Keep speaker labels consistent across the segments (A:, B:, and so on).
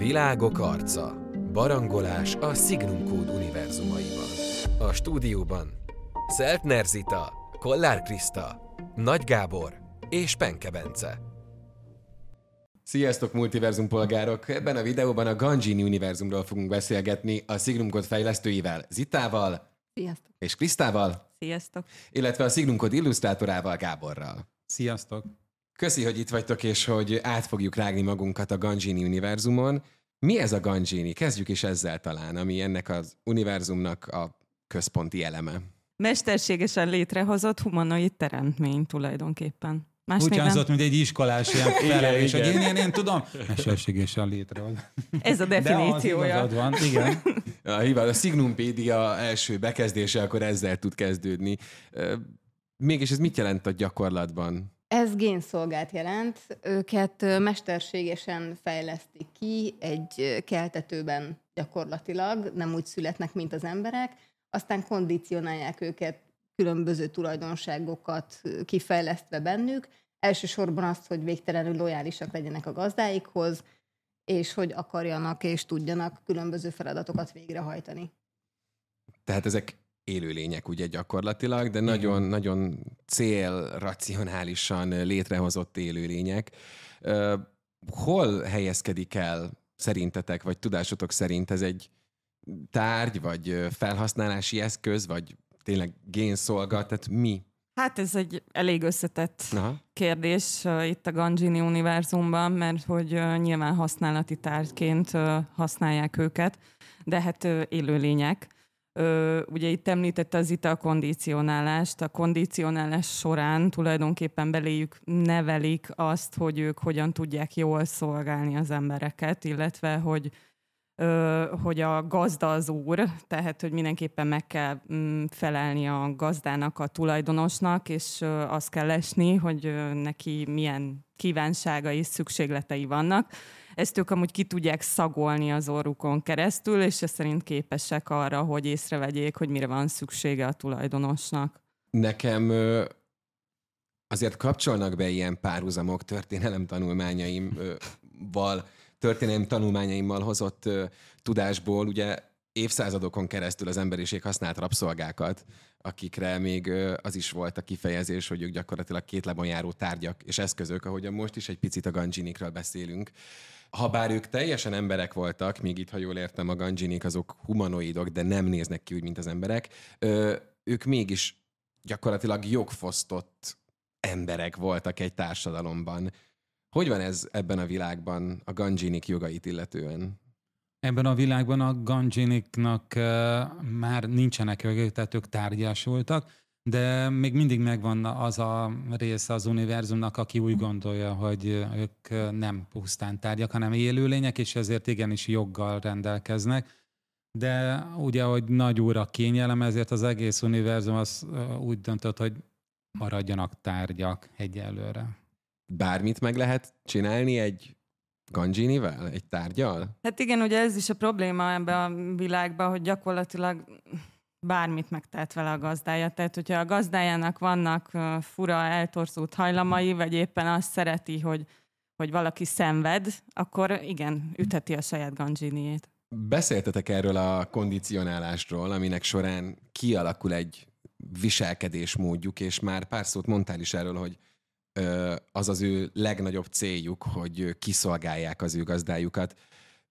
A: Világok arca. Barangolás a Signum Code univerzumaiban. A stúdióban Szeltner Zita, Kollár Kriszta, Nagy Gábor és Penke Bence.
B: Sziasztok, multiverzum polgárok! Ebben a videóban a Ganjini univerzumról fogunk beszélgetni a Signum Code fejlesztőivel, Zitával
C: Sziasztok!
B: és Krisztával,
C: Sziasztok!
B: illetve a Signum Code illusztrátorával, Gáborral.
D: Sziasztok!
B: Köszi, hogy itt vagytok, és hogy át fogjuk rágni magunkat a Ganjini univerzumon. Mi ez a Ganjini? Kezdjük is ezzel talán, ami ennek az univerzumnak a központi eleme.
C: Mesterségesen létrehozott humanoid teremtmény tulajdonképpen. Más
D: Úgy hangzott, mint egy iskolás ilyen felelés, hogy én, én, én tudom. Mesterségesen létrehoz.
C: ez a
D: De az
C: definíciója.
D: igazad van, igen.
B: A, hival, a Signumpédia első bekezdése akkor ezzel tud kezdődni. Mégis ez mit jelent a gyakorlatban?
E: Ez génszolgát jelent. Őket mesterségesen fejlesztik ki egy keltetőben gyakorlatilag, nem úgy születnek, mint az emberek, aztán kondicionálják őket különböző tulajdonságokat kifejlesztve bennük. Elsősorban azt, hogy végtelenül lojálisak legyenek a gazdáikhoz, és hogy akarjanak és tudjanak különböző feladatokat végrehajtani.
B: Tehát ezek élőlények ugye gyakorlatilag, de nagyon, nagyon célracionálisan létrehozott élőlények. Hol helyezkedik el szerintetek, vagy tudásotok szerint ez egy tárgy, vagy felhasználási eszköz, vagy tényleg génszolga, tehát mi?
C: Hát ez egy elég összetett
B: Aha.
C: kérdés uh, itt a Ganjini univerzumban, mert hogy uh, nyilván használati tárgyként uh, használják őket, de hát uh, élőlények. Ö, ugye itt említette az itt a kondicionálás során tulajdonképpen beléjük nevelik azt, hogy ők hogyan tudják jól szolgálni az embereket, illetve hogy ö, hogy a gazda az úr, tehát hogy mindenképpen meg kell mm, felelni a gazdának, a tulajdonosnak, és ö, azt kell lesni, hogy neki milyen kívánságai, szükségletei vannak. Ezt ők amúgy ki tudják szagolni az orrukon keresztül, és ez szerint képesek arra, hogy észrevegyék, hogy mire van szüksége a tulajdonosnak.
B: Nekem azért kapcsolnak be ilyen párhuzamok történelem tanulmányaimval, történelem tanulmányaimmal hozott tudásból, ugye évszázadokon keresztül az emberiség használt rabszolgákat, akikre még az is volt a kifejezés, hogy ők gyakorlatilag két lábon járó tárgyak és eszközök, ahogyan most is egy picit a ganjinikről beszélünk. Habár ők teljesen emberek voltak, míg itt, ha jól értem, a ganjinik azok humanoidok, de nem néznek ki úgy, mint az emberek, ők mégis gyakorlatilag jogfosztott emberek voltak egy társadalomban. Hogy van ez ebben a világban a ganjinik jogait illetően?
D: Ebben a világban a ganjiniknak már nincsenek jogok, tehát ők tárgyasultak, de még mindig megvan az a része az univerzumnak, aki úgy gondolja, hogy ők nem pusztán tárgyak, hanem élőlények, és ezért igenis joggal rendelkeznek. De ugye, hogy nagy úr a kényelem, ezért az egész univerzum az úgy döntött, hogy maradjanak tárgyak egyelőre.
B: Bármit meg lehet csinálni egy ganjinivel, egy tárgyal?
C: Hát igen, ugye ez is a probléma ebben a világban, hogy gyakorlatilag bármit megtehet vele a gazdája. Tehát, hogyha a gazdájának vannak fura, eltorzult hajlamai, vagy éppen azt szereti, hogy, hogy valaki szenved, akkor igen, ütheti a saját ganjiniét.
B: Beszéltetek erről a kondicionálásról, aminek során kialakul egy viselkedésmódjuk, és már pár szót mondtál is erről, hogy az az ő legnagyobb céljuk, hogy kiszolgálják az ő gazdájukat.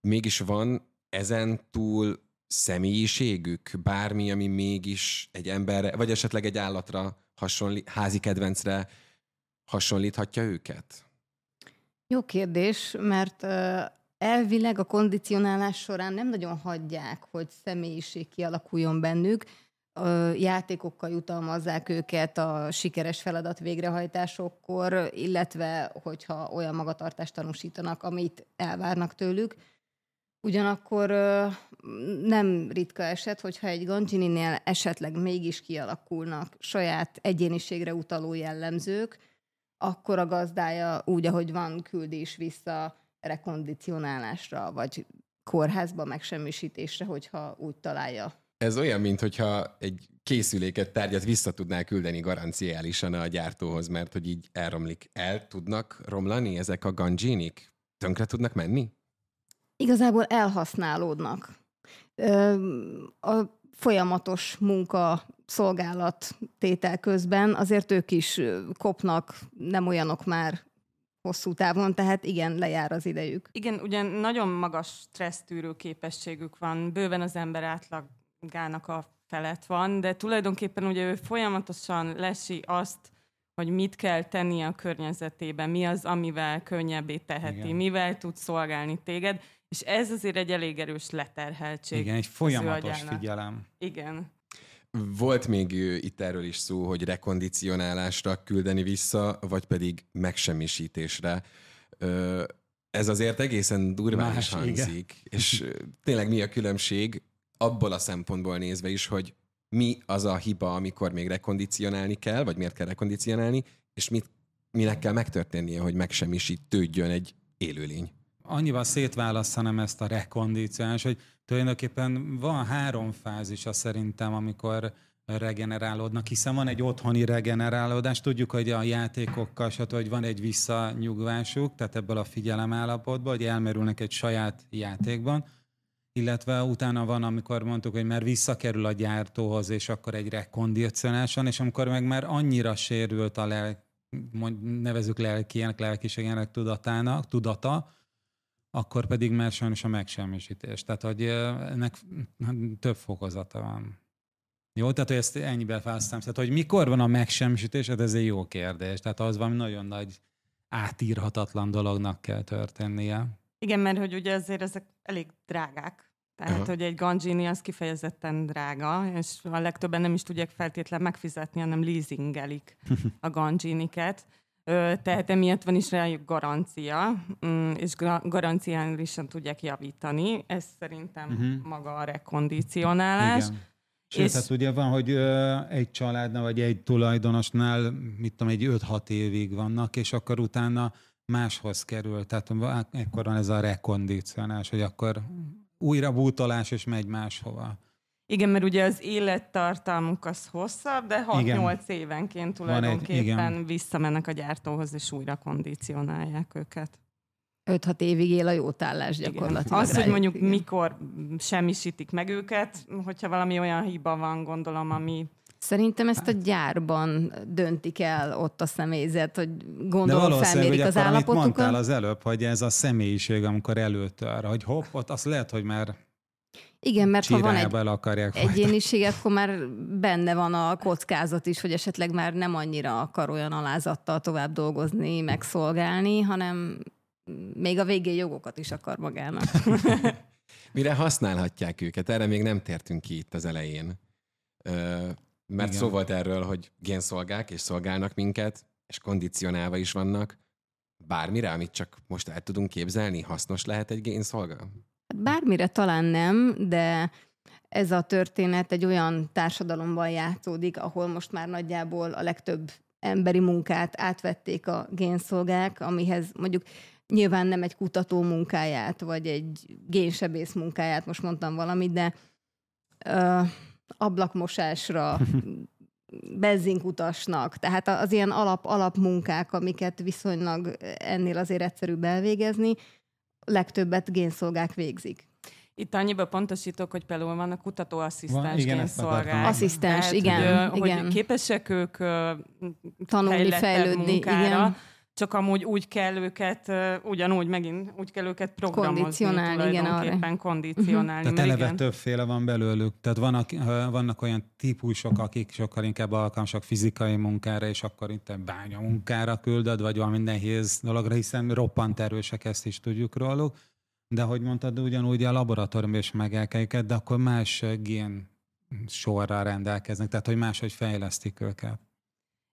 B: Mégis van ezen túl személyiségük, bármi, ami mégis egy emberre, vagy esetleg egy állatra hasonlít, házi kedvencre hasonlíthatja őket?
E: Jó kérdés, mert elvileg a kondicionálás során nem nagyon hagyják, hogy személyiség kialakuljon bennük. Játékokkal jutalmazzák őket a sikeres feladat végrehajtásokkor, illetve hogyha olyan magatartást tanúsítanak, amit elvárnak tőlük. Ugyanakkor nem ritka eset, hogyha egy Ganjininél esetleg mégis kialakulnak saját egyéniségre utaló jellemzők, akkor a gazdája úgy, ahogy van, küldi is vissza rekondicionálásra, vagy kórházba megsemmisítésre, hogyha úgy találja.
B: Ez olyan, mintha egy készüléket, tárgyat vissza tudnál küldeni garanciálisan a gyártóhoz, mert hogy így elromlik. El tudnak romlani ezek a ganjinik? Tönkre tudnak menni?
E: igazából elhasználódnak. A folyamatos munka, szolgálat tétel közben azért ők is kopnak, nem olyanok már hosszú távon, tehát igen, lejár az idejük.
C: Igen, ugye nagyon magas stressztűrő képességük van, bőven az ember átlagának a felett van, de tulajdonképpen ugye ő folyamatosan lesi azt, hogy mit kell tenni a környezetében, mi az, amivel könnyebbé teheti, Igen. mivel tud szolgálni téged, és ez azért egy elég erős leterheltség.
D: Igen, egy folyamatos figyelem.
C: Igen.
B: Volt még itt erről is szó, hogy rekondicionálásra küldeni vissza, vagy pedig megsemmisítésre. Ez azért egészen durván Más, is hangzik, igen. és tényleg mi a különbség abból a szempontból nézve is, hogy mi az a hiba, amikor még rekondicionálni kell, vagy miért kell rekondicionálni, és mit, minek kell megtörténnie, hogy megsemmisítődjön egy élőlény.
D: Annyival szétválasztanám ezt a rekondicionálást, hogy tulajdonképpen van három fázisa szerintem, amikor regenerálódnak, hiszen van egy otthoni regenerálódás, tudjuk, hogy a játékokkal, stb. hogy van egy visszanyugvásuk, tehát ebből a figyelemállapotból, hogy elmerülnek egy saját játékban, illetve utána van, amikor mondtuk, hogy már visszakerül a gyártóhoz, és akkor egy rekondicionáláson, és amikor meg már annyira sérült a lel, nevezük lelkiének, lelkiségének tudatának, tudata, akkor pedig már sajnos a megsemmisítés. Tehát, hogy ennek több fokozata van. Jó, tehát hogy ezt ennyibe fáztam. Tehát, hogy mikor van a megsemmisítés, hát ez egy jó kérdés. Tehát az valami nagyon nagy átírhatatlan dolognak kell történnie.
C: Igen, mert hogy ugye azért ezek elég drágák. Tehát, Aha. hogy egy Gangini az kifejezetten drága, és a legtöbben nem is tudják feltétlenül megfizetni, hanem leasingelik a Ganginiket. Tehát emiatt van is rájuk garancia, mm, és garanciálisan tudják javítani. Ez szerintem uh-huh. maga a rekondicionálás. Igen.
D: Sőt, és... hát ugye van, hogy egy családnál, vagy egy tulajdonosnál, mit tudom, egy 5-6 évig vannak, és akkor utána máshoz kerül. Tehát ekkor van ez a rekondicionálás, hogy akkor újra bútolás, és megy máshova.
C: Igen, mert ugye az élettartalmuk az hosszabb, de 6-8 évenként tulajdonképpen egy, visszamennek a gyártóhoz, és újra kondicionálják őket.
E: 5-6 évig él a jótállás gyakorlatilag.
C: Az, hogy mondjuk igen. mikor semmisítik meg őket, hogyha valami olyan hiba van, gondolom, ami
E: Szerintem ezt a gyárban döntik el ott a személyzet, hogy gondolom felmérik az állapotukat.
D: mondtál az előbb, hogy ez a személyiség, amikor előtör, hogy hopp, ott azt lehet, hogy már
E: igen, mert ha van egy akarják egyéniség, akkor már benne van a kockázat is, hogy esetleg már nem annyira akar olyan alázattal tovább dolgozni, megszolgálni, hanem még a végén jogokat is akar magának.
B: Mire használhatják őket? Erre még nem tértünk ki itt az elején. Mert Igen. szó volt erről, hogy génszolgák és szolgálnak minket, és kondicionálva is vannak. Bármire, amit csak most el tudunk képzelni, hasznos lehet egy génszolga?
E: Hát bármire talán nem, de ez a történet egy olyan társadalomban játszódik, ahol most már nagyjából a legtöbb emberi munkát átvették a génszolgák, amihez mondjuk nyilván nem egy kutató munkáját, vagy egy génsebész munkáját, most mondtam valamit, de uh, ablakmosásra, benzinkutasnak, tehát az ilyen alap, alapmunkák, amiket viszonylag ennél azért egyszerűbb elvégezni, legtöbbet génszolgák végzik.
C: Itt annyiba pontosítok, hogy például vannak kutatóasszisztens van, génszolgák.
E: Asszisztens, igen,
C: hogy,
E: igen.
C: Hogy képesek ők
E: tanulni, fejlődni, munkára, igen
C: csak amúgy úgy kell őket, ugyanúgy megint úgy kell őket programozni, kondicionálni, igen, arra. kondicionálni.
D: Tehát eleve igen. többféle van belőlük. Tehát vannak, vannak olyan típusok, akik sokkal inkább alkalmasak fizikai munkára, és akkor itt bánya munkára küldöd, vagy valami nehéz dologra, hiszen roppant erősek, ezt is tudjuk róluk. De hogy mondtad, ugyanúgy a laboratóriumban is megelkeljük, de akkor más gén sorral rendelkeznek, tehát hogy máshogy fejlesztik őket.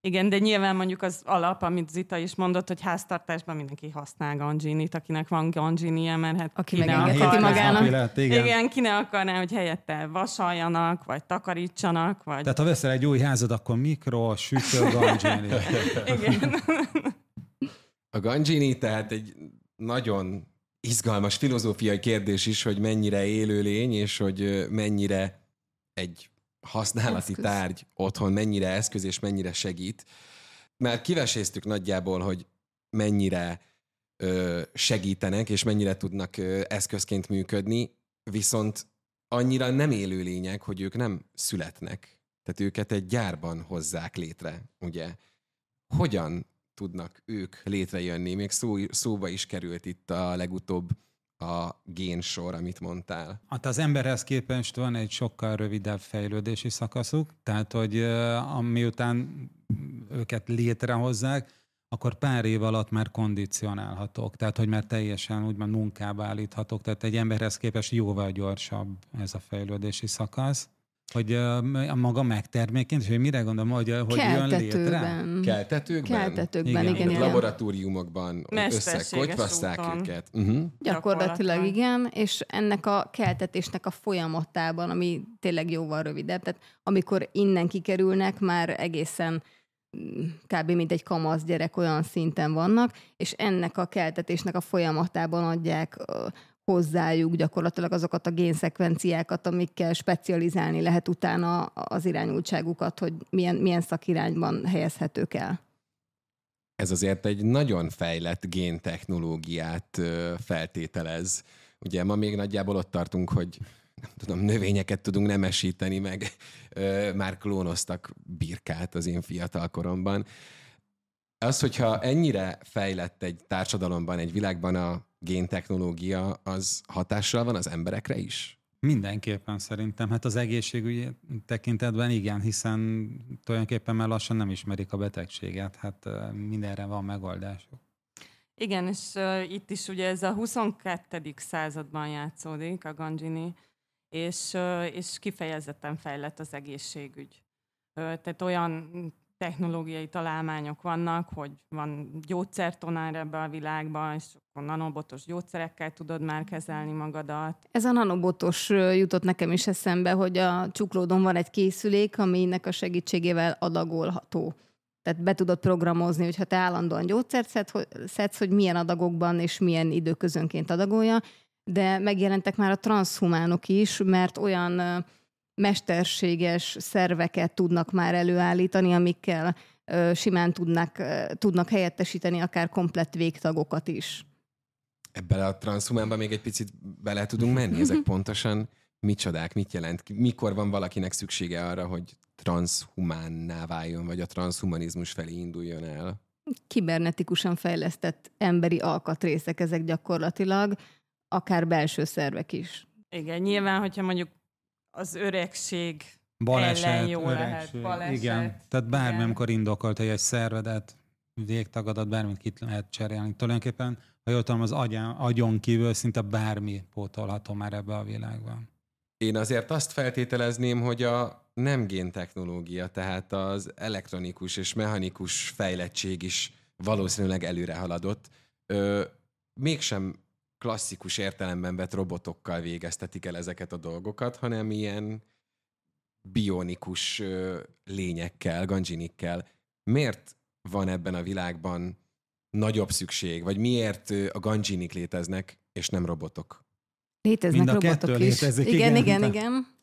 C: Igen, de nyilván mondjuk az alap, amit Zita is mondott, hogy háztartásban mindenki használ ganginit, akinek van ganginie, mert hát
E: Aki megengedheti magának.
C: Élet, igen. igen, ki ne akarná, hogy helyette vasaljanak, vagy takarítsanak. Vagy...
D: Tehát ha veszel egy új házad, akkor mikro, sütő, gangini.
C: igen.
B: A gangini tehát egy nagyon izgalmas filozófiai kérdés is, hogy mennyire élőlény, és hogy mennyire egy használati eszköz. tárgy otthon mennyire eszköz és mennyire segít. Mert kiveséztük nagyjából, hogy mennyire ö, segítenek, és mennyire tudnak ö, eszközként működni, viszont annyira nem élő lények, hogy ők nem születnek. Tehát őket egy gyárban hozzák létre, ugye? Hogyan tudnak ők létrejönni? Még szó, szóba is került itt a legutóbb a génsor, amit mondtál.
D: Hát az emberhez képest van egy sokkal rövidebb fejlődési szakaszuk, tehát hogy miután őket létrehozzák, akkor pár év alatt már kondicionálhatók, tehát hogy már teljesen úgymond munkába állíthatók, tehát egy emberhez képest jóval gyorsabb ez a fejlődési szakasz hogy a maga megterméként, és hogy mire gondolom, hogy, hogy jön létre?
B: Keltetőkben?
E: Keltetőkben, igen. igen, igen.
B: Laboratóriumokban összekotyvaszták őket. Uh-huh.
E: Gyakorlatilag igen, és ennek a keltetésnek a folyamatában, ami tényleg jóval rövidebb, tehát amikor innen kikerülnek, már egészen mm, kb. mint egy kamasz gyerek olyan szinten vannak, és ennek a keltetésnek a folyamatában adják hozzájuk gyakorlatilag azokat a génszekvenciákat, amikkel specializálni lehet utána az irányultságukat, hogy milyen, milyen szakirányban helyezhetők el.
B: Ez azért egy nagyon fejlett géntechnológiát feltételez. Ugye ma még nagyjából ott tartunk, hogy nem tudom, növényeket tudunk nemesíteni, meg már klónoztak birkát az én fiatal koromban. Az, hogyha ennyire fejlett egy társadalomban, egy világban a géntechnológia, az hatással van az emberekre is?
D: Mindenképpen szerintem. Hát az egészségügyi tekintetben igen, hiszen tulajdonképpen már lassan nem ismerik a betegséget. Hát mindenre van megoldásuk.
C: Igen, és uh, itt is ugye ez a 22. században játszódik a Ganjini, és, uh, és kifejezetten fejlett az egészségügy. Uh, tehát olyan technológiai találmányok vannak, hogy van gyógyszertonár ebbe a világban, és akkor nanobotos gyógyszerekkel tudod már kezelni magadat.
E: Ez a nanobotos jutott nekem is eszembe, hogy a csuklódon van egy készülék, aminek a segítségével adagolható. Tehát be tudod programozni, hogyha te állandóan gyógyszert szedsz, hogy milyen adagokban és milyen időközönként adagolja, de megjelentek már a transhumánok is, mert olyan mesterséges szerveket tudnak már előállítani, amikkel ö, simán tudnak, ö, tudnak helyettesíteni akár komplett végtagokat is.
B: Ebben a transhumánban még egy picit bele tudunk menni? Ezek pontosan micsodák, mit jelent? Mikor van valakinek szüksége arra, hogy transhumánná váljon, vagy a transhumanizmus felé induljon el?
E: Kibernetikusan fejlesztett emberi alkatrészek ezek gyakorlatilag, akár belső szervek is.
C: Igen, nyilván, hogyha mondjuk az öregség baleset, ellen jó öregség, lehet. Baleset,
D: igen, tehát bármi, amikor indokolt, hogy egy szervedet, végtagadat, bármit ki lehet cserélni. Tulajdonképpen, ha jól tudom, az agyán, agyon kívül szinte bármi pótolható már ebbe a világban.
B: Én azért azt feltételezném, hogy a nem géntechnológia, tehát az elektronikus és mechanikus fejlettség is valószínűleg előre haladott. Ö, mégsem klasszikus értelemben vett robotokkal végeztetik el ezeket a dolgokat, hanem ilyen bionikus lényekkel, ganjinikkel. Miért van ebben a világban nagyobb szükség, vagy miért a ganjinik léteznek, és nem robotok?
E: Léteznek Mind a robotok is. Létezik, igen, igen, igen, igen.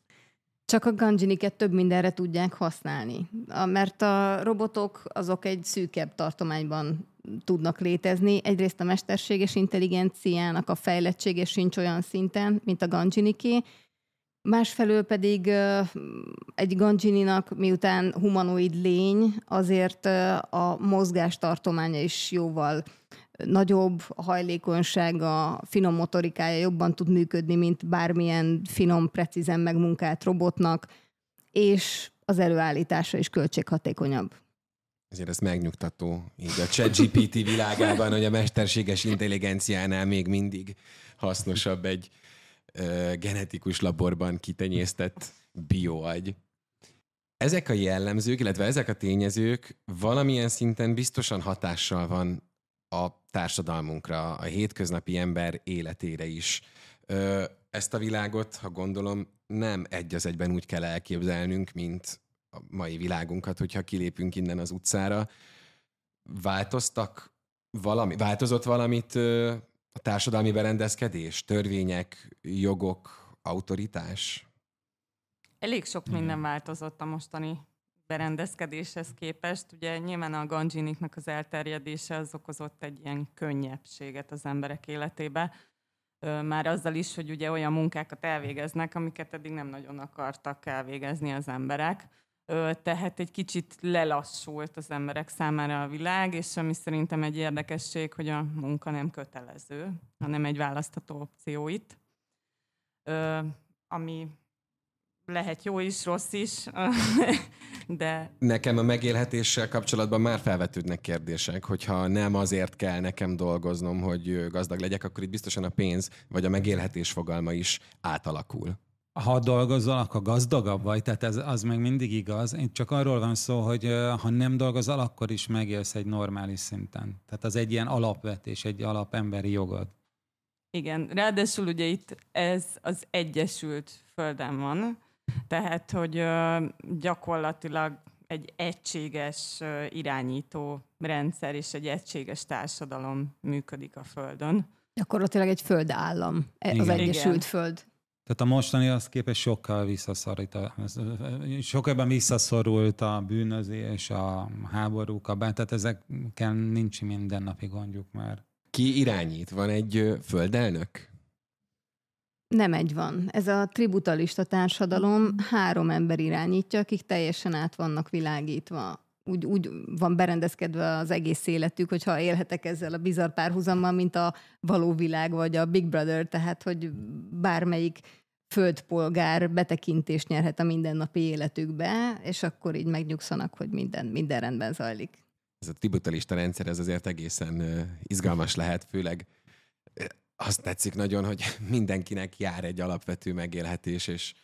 E: Csak a ganjiniket több mindenre tudják használni. Mert a robotok azok egy szűkebb tartományban tudnak létezni. Egyrészt a mesterséges intelligenciának a fejlettsége sincs olyan szinten, mint a Ganjiniké, Másfelől pedig egy Ganjininak, miután humanoid lény, azért a mozgástartománya is jóval nagyobb, a hajlékonysága, finom motorikája jobban tud működni, mint bármilyen finom, precízen megmunkált robotnak, és az előállítása is költséghatékonyabb
B: ezért ez megnyugtató így a ChatGPT világában, hogy a mesterséges intelligenciánál még mindig hasznosabb egy ö, genetikus laborban kitenyésztett bioagy. Ezek a jellemzők, illetve ezek a tényezők valamilyen szinten biztosan hatással van a társadalmunkra, a hétköznapi ember életére is. Ö, ezt a világot, ha gondolom, nem egy az egyben úgy kell elképzelnünk, mint a mai világunkat, hogyha kilépünk innen az utcára. Változtak valami, változott valamit a társadalmi berendezkedés, törvények, jogok, autoritás?
C: Elég sok minden változott a mostani berendezkedéshez képest. Ugye nyilván a ganjiniknak az elterjedése az okozott egy ilyen könnyebbséget az emberek életébe. Már azzal is, hogy ugye olyan munkákat elvégeznek, amiket eddig nem nagyon akartak elvégezni az emberek. Tehát egy kicsit lelassult az emberek számára a világ, és ami szerintem egy érdekesség, hogy a munka nem kötelező, hanem egy választható opció itt. Ami lehet jó is, rossz is, de...
B: Nekem a megélhetéssel kapcsolatban már felvetődnek kérdések, hogyha nem azért kell nekem dolgoznom, hogy gazdag legyek, akkor itt biztosan a pénz vagy a megélhetés fogalma is átalakul.
D: Ha dolgozol, akkor gazdagabb vagy, tehát ez, az meg mindig igaz. Én csak arról van szó, hogy ha nem dolgozol, akkor is megélsz egy normális szinten. Tehát az egy ilyen alapvetés, egy alapemberi jogod.
C: Igen, ráadásul ugye itt ez az Egyesült Földön van, tehát, hogy gyakorlatilag egy egységes irányító rendszer és egy egységes társadalom működik a Földön.
E: Gyakorlatilag egy földállam, e, az Igen. Egyesült Igen. Föld.
D: Tehát a mostani az képest sokkal visszaszorít, sokkal visszaszorult a bűnözés, a háborúk, a tehát ezekkel nincs mindennapi gondjuk már.
B: Ki irányít? Van egy földelnök?
E: Nem egy van. Ez a tributalista társadalom három ember irányítja, akik teljesen át vannak világítva. Úgy, úgy van berendezkedve az egész életük, hogyha élhetek ezzel a bizarr párhuzammal, mint a való világ vagy a Big Brother, tehát hogy bármelyik földpolgár betekintést nyerhet a mindennapi életükbe, és akkor így megnyugszanak, hogy minden, minden rendben zajlik.
B: Ez a tributalista rendszer, ez azért egészen izgalmas lehet, főleg azt tetszik nagyon, hogy mindenkinek jár egy alapvető megélhetés, és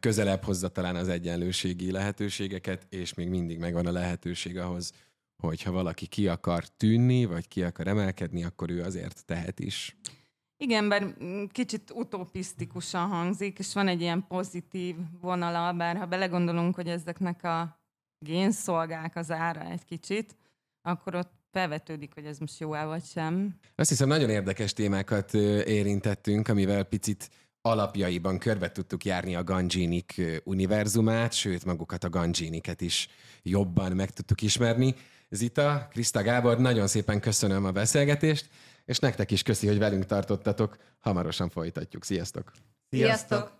B: közelebb hozza talán az egyenlőségi lehetőségeket, és még mindig megvan a lehetőség ahhoz, hogyha valaki ki akar tűnni, vagy ki akar emelkedni, akkor ő azért tehet is.
C: Igen, bár kicsit utopisztikusan hangzik, és van egy ilyen pozitív vonala, bár ha belegondolunk, hogy ezeknek a génszolgák az ára egy kicsit, akkor ott felvetődik, hogy ez most jó-e vagy sem.
B: Azt hiszem, nagyon érdekes témákat érintettünk, amivel picit alapjaiban körbe tudtuk járni a Ganjinik univerzumát, sőt magukat a Ganjiniket is jobban meg tudtuk ismerni. Zita, Kriszta Gábor, nagyon szépen köszönöm a beszélgetést, és nektek is köszi, hogy velünk tartottatok. Hamarosan folytatjuk. Sziasztok!
E: Sziasztok!